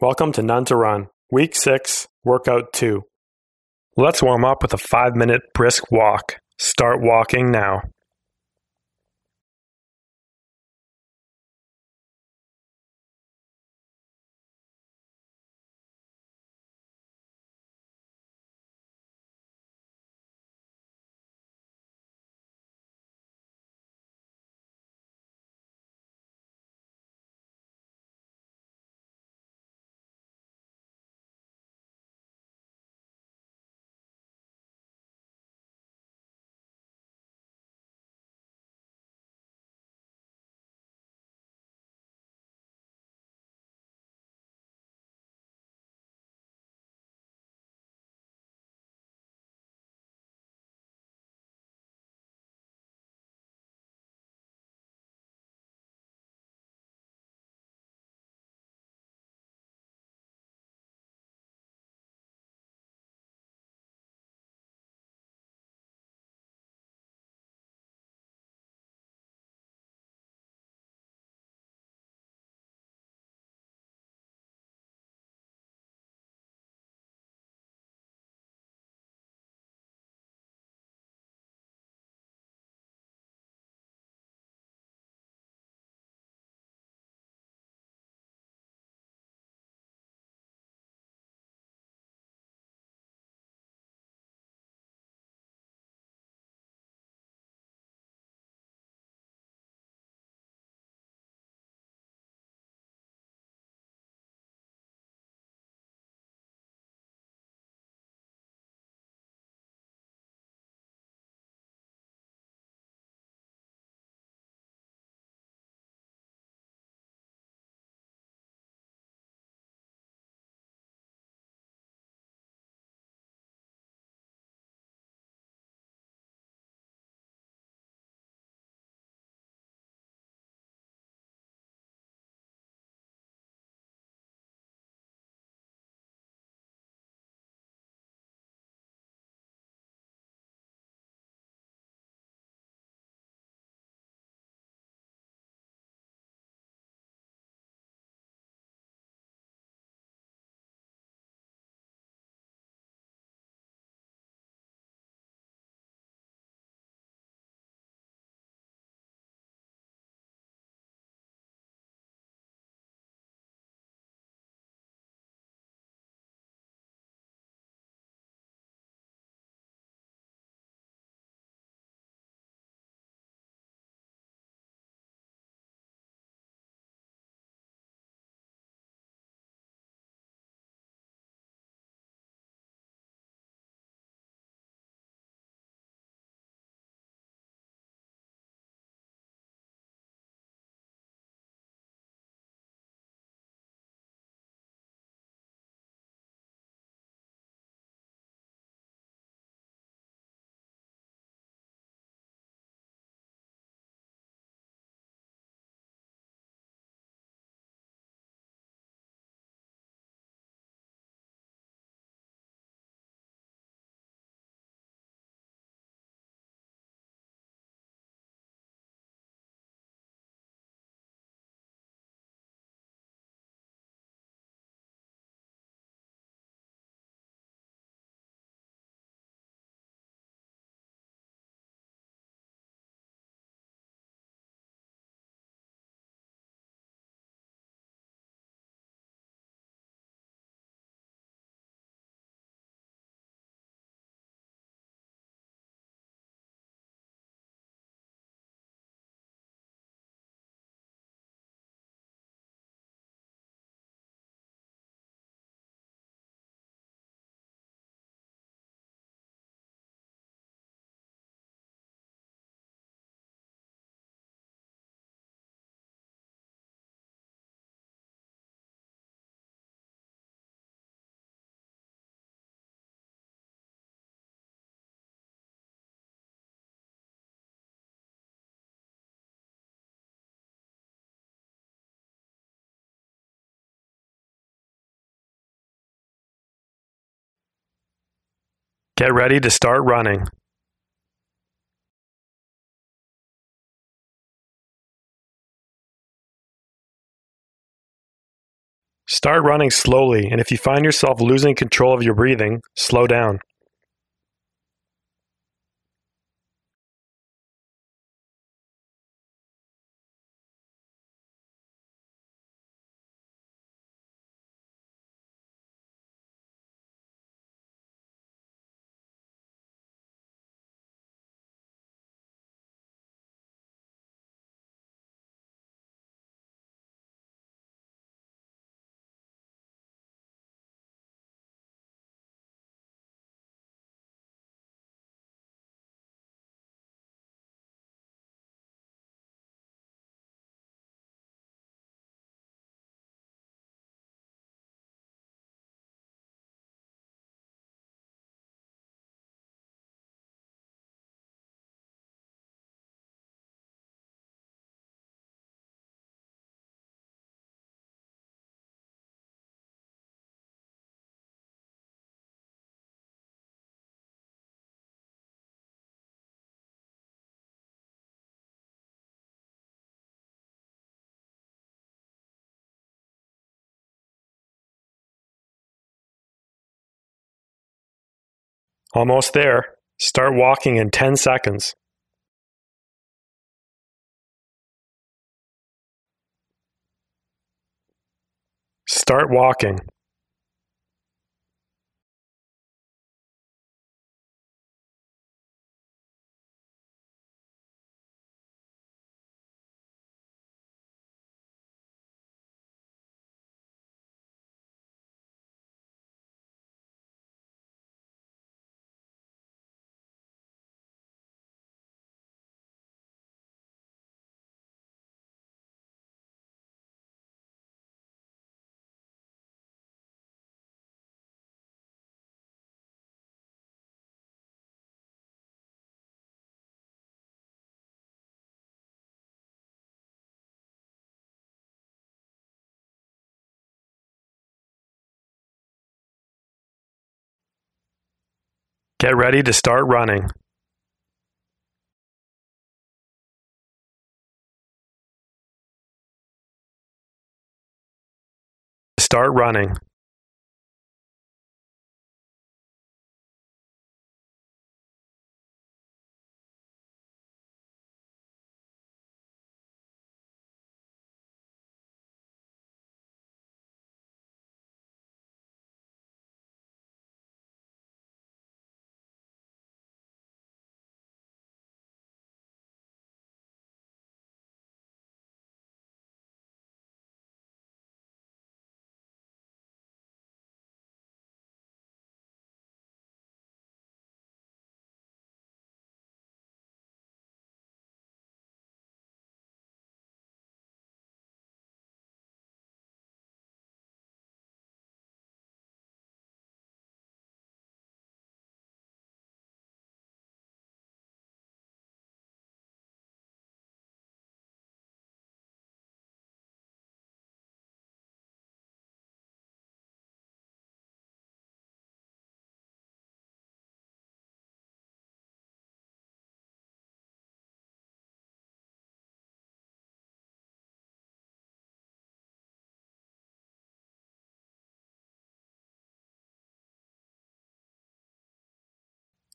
Welcome to Run, Week 6, Workout 2. Let's warm up with a 5 minute brisk walk. Start walking now. Get ready to start running. Start running slowly, and if you find yourself losing control of your breathing, slow down. Almost there. Start walking in 10 seconds. Start walking. Get ready to start running. Start running.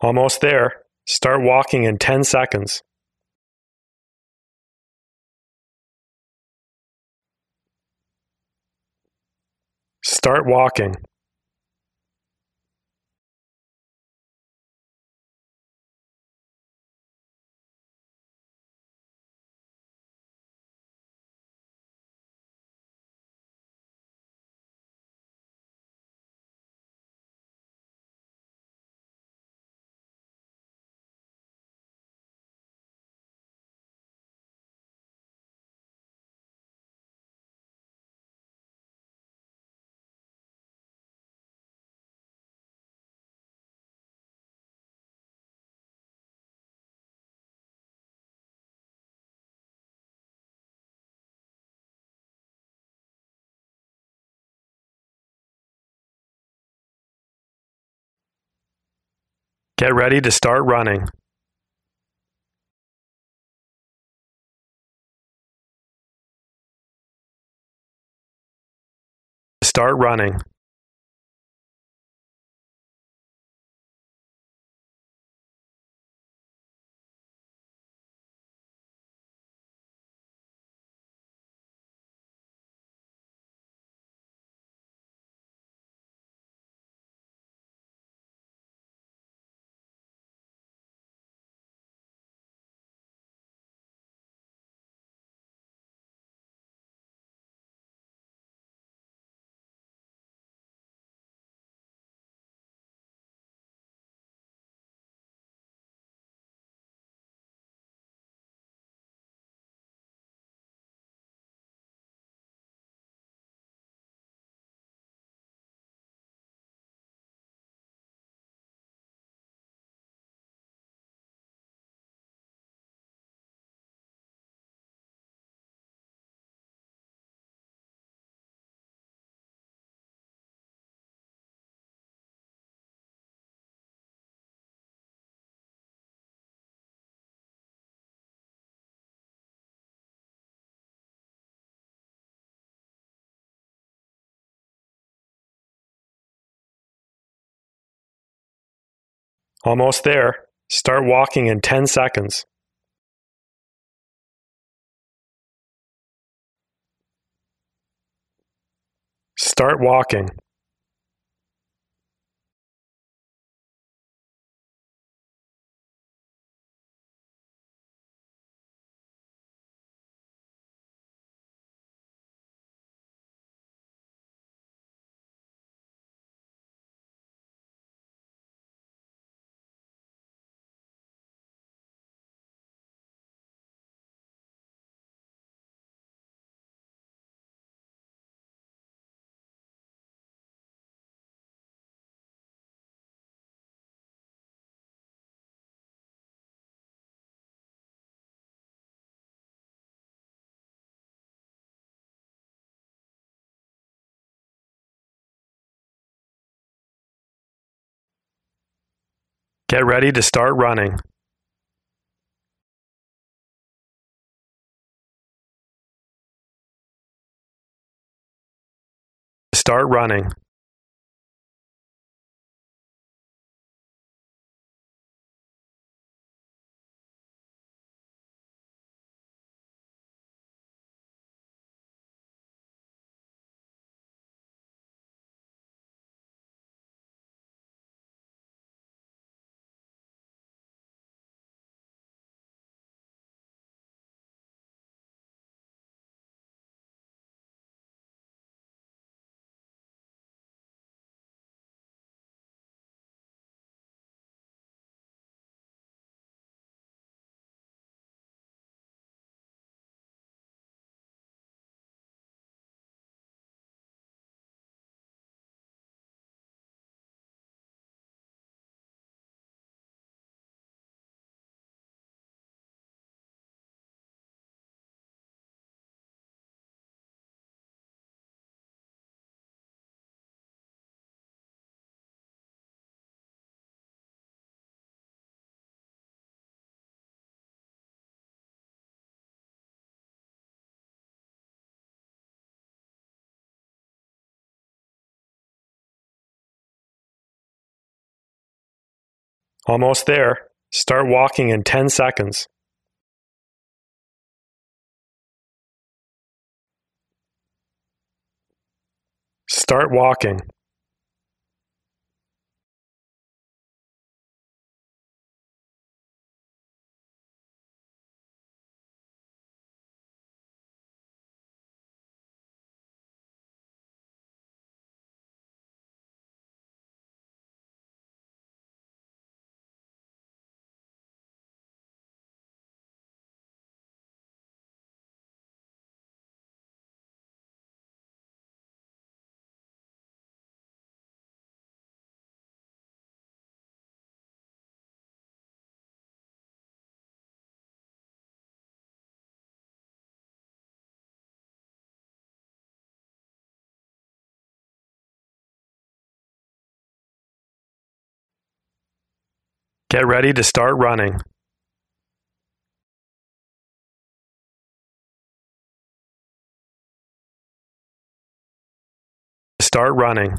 Almost there. Start walking in 10 seconds. Start walking. Get ready to start running. Start running. Almost there. Start walking in 10 seconds. Start walking. Get ready to start running. Start running. Almost there. Start walking in 10 seconds. Start walking. Get ready to start running. start running.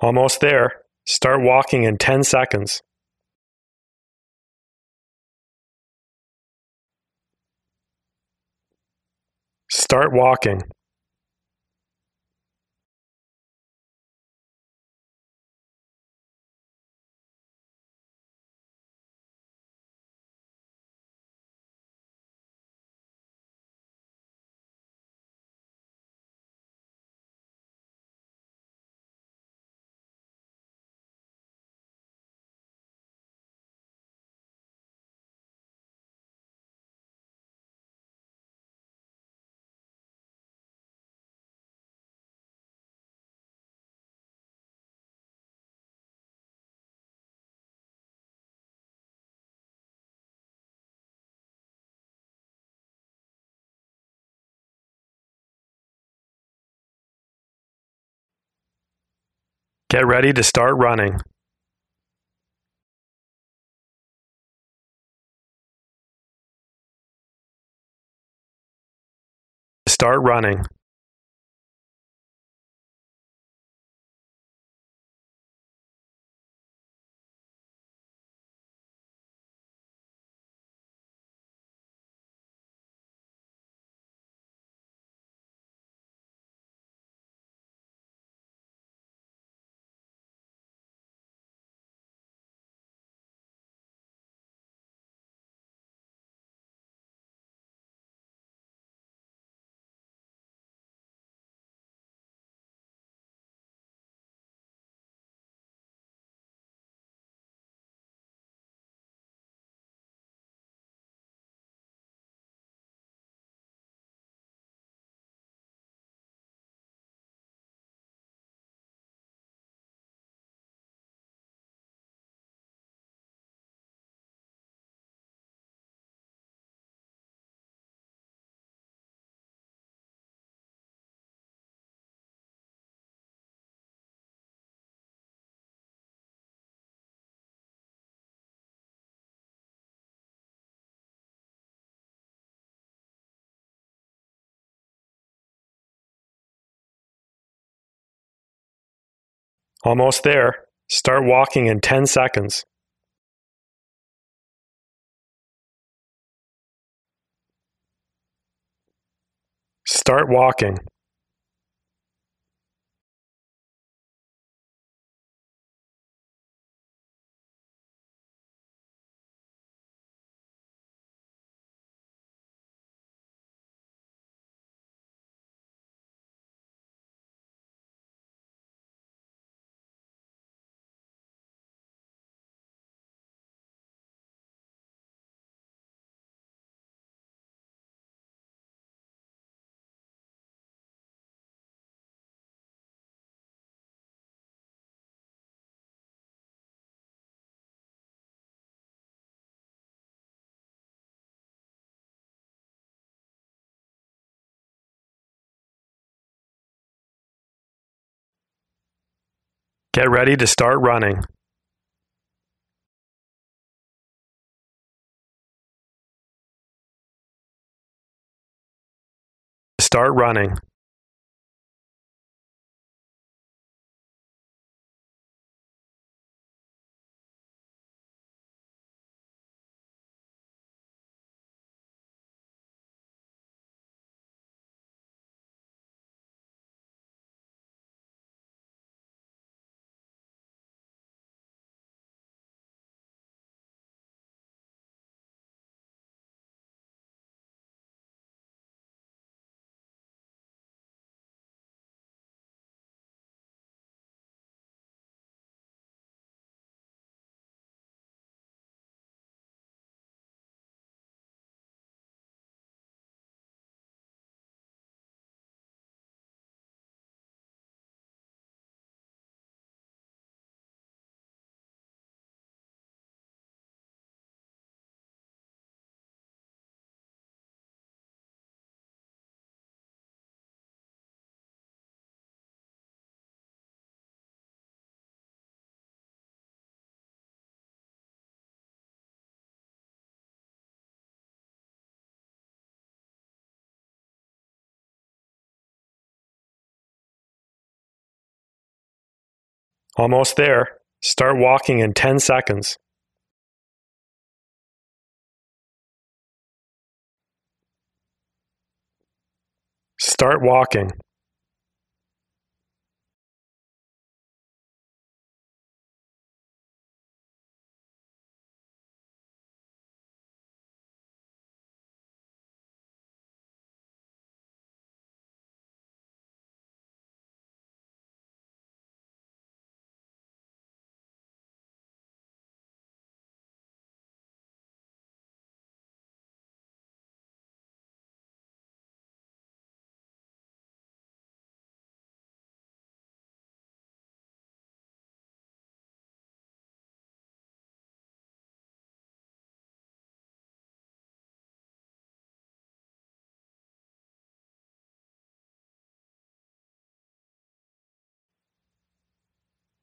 Almost there. Start walking in 10 seconds. Start walking. Get ready to start running. Start running. Almost there. Start walking in 10 seconds. Start walking. Get ready to start running. start running. Almost there. Start walking in 10 seconds. Start walking.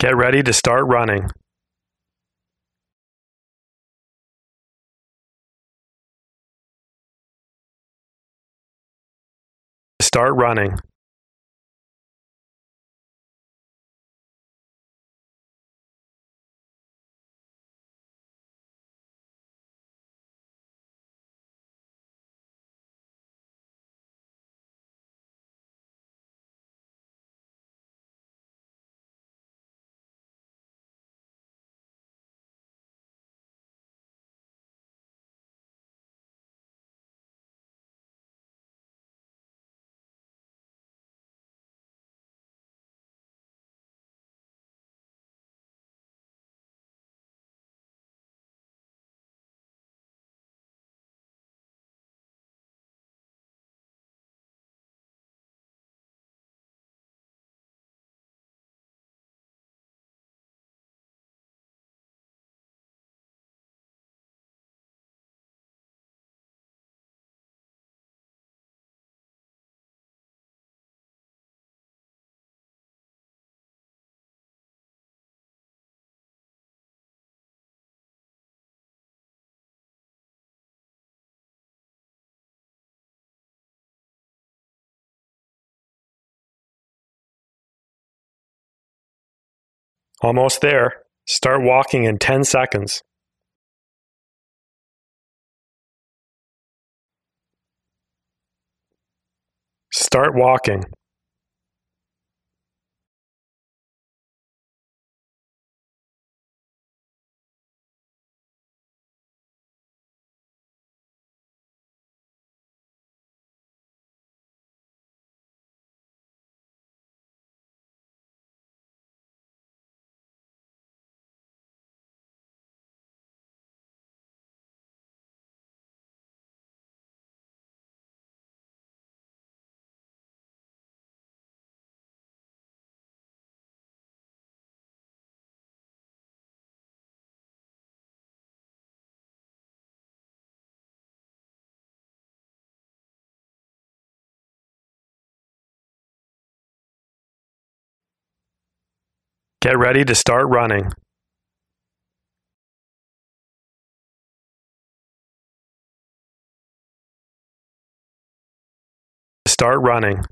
Get ready to start running. Start running. Almost there. Start walking in 10 seconds. Start walking. Get ready to start running. start running.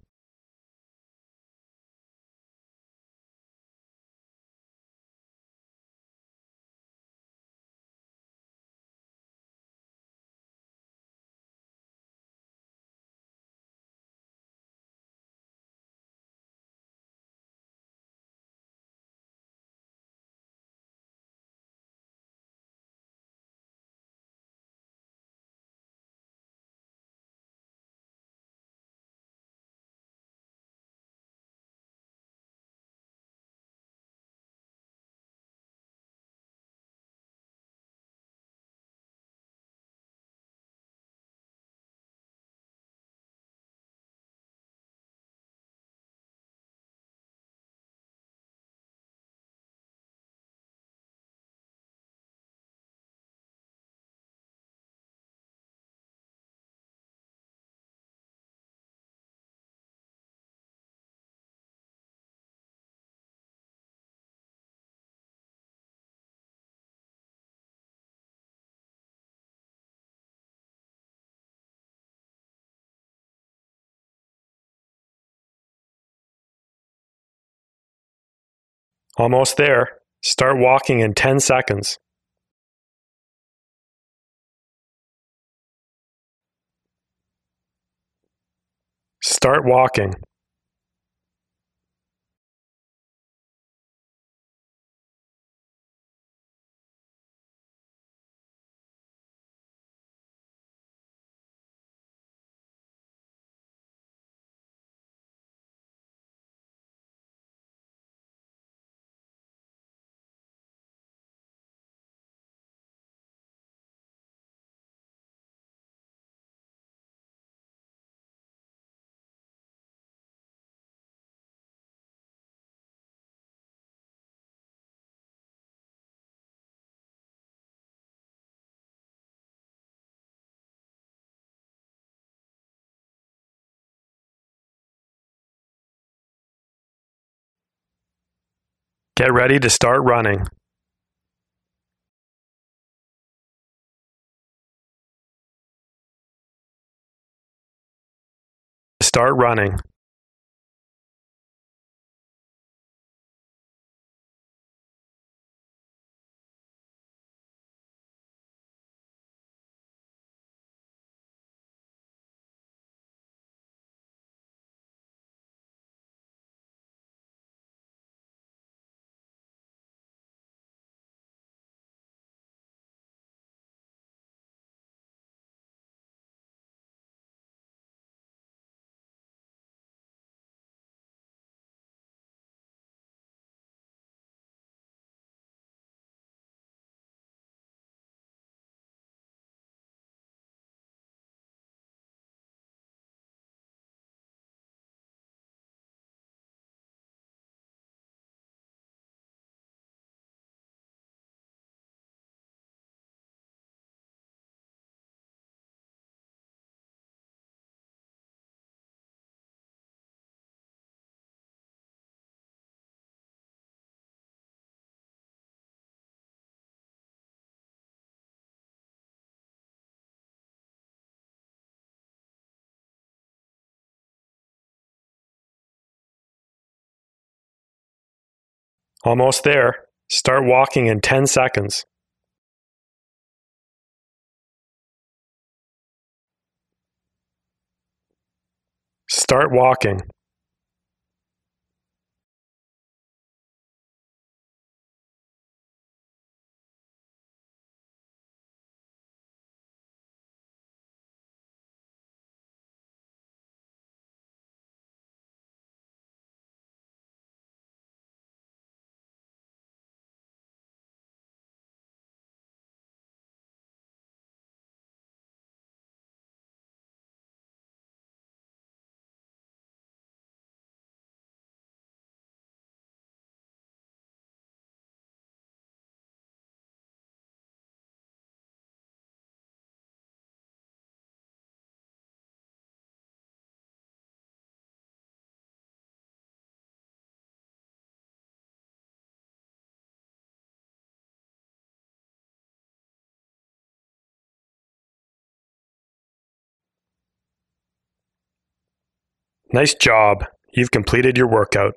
Almost there. Start walking in 10 seconds. Start walking. Get ready to start running. Start running. Almost there. Start walking in 10 seconds. Start walking. Nice job. You've completed your workout.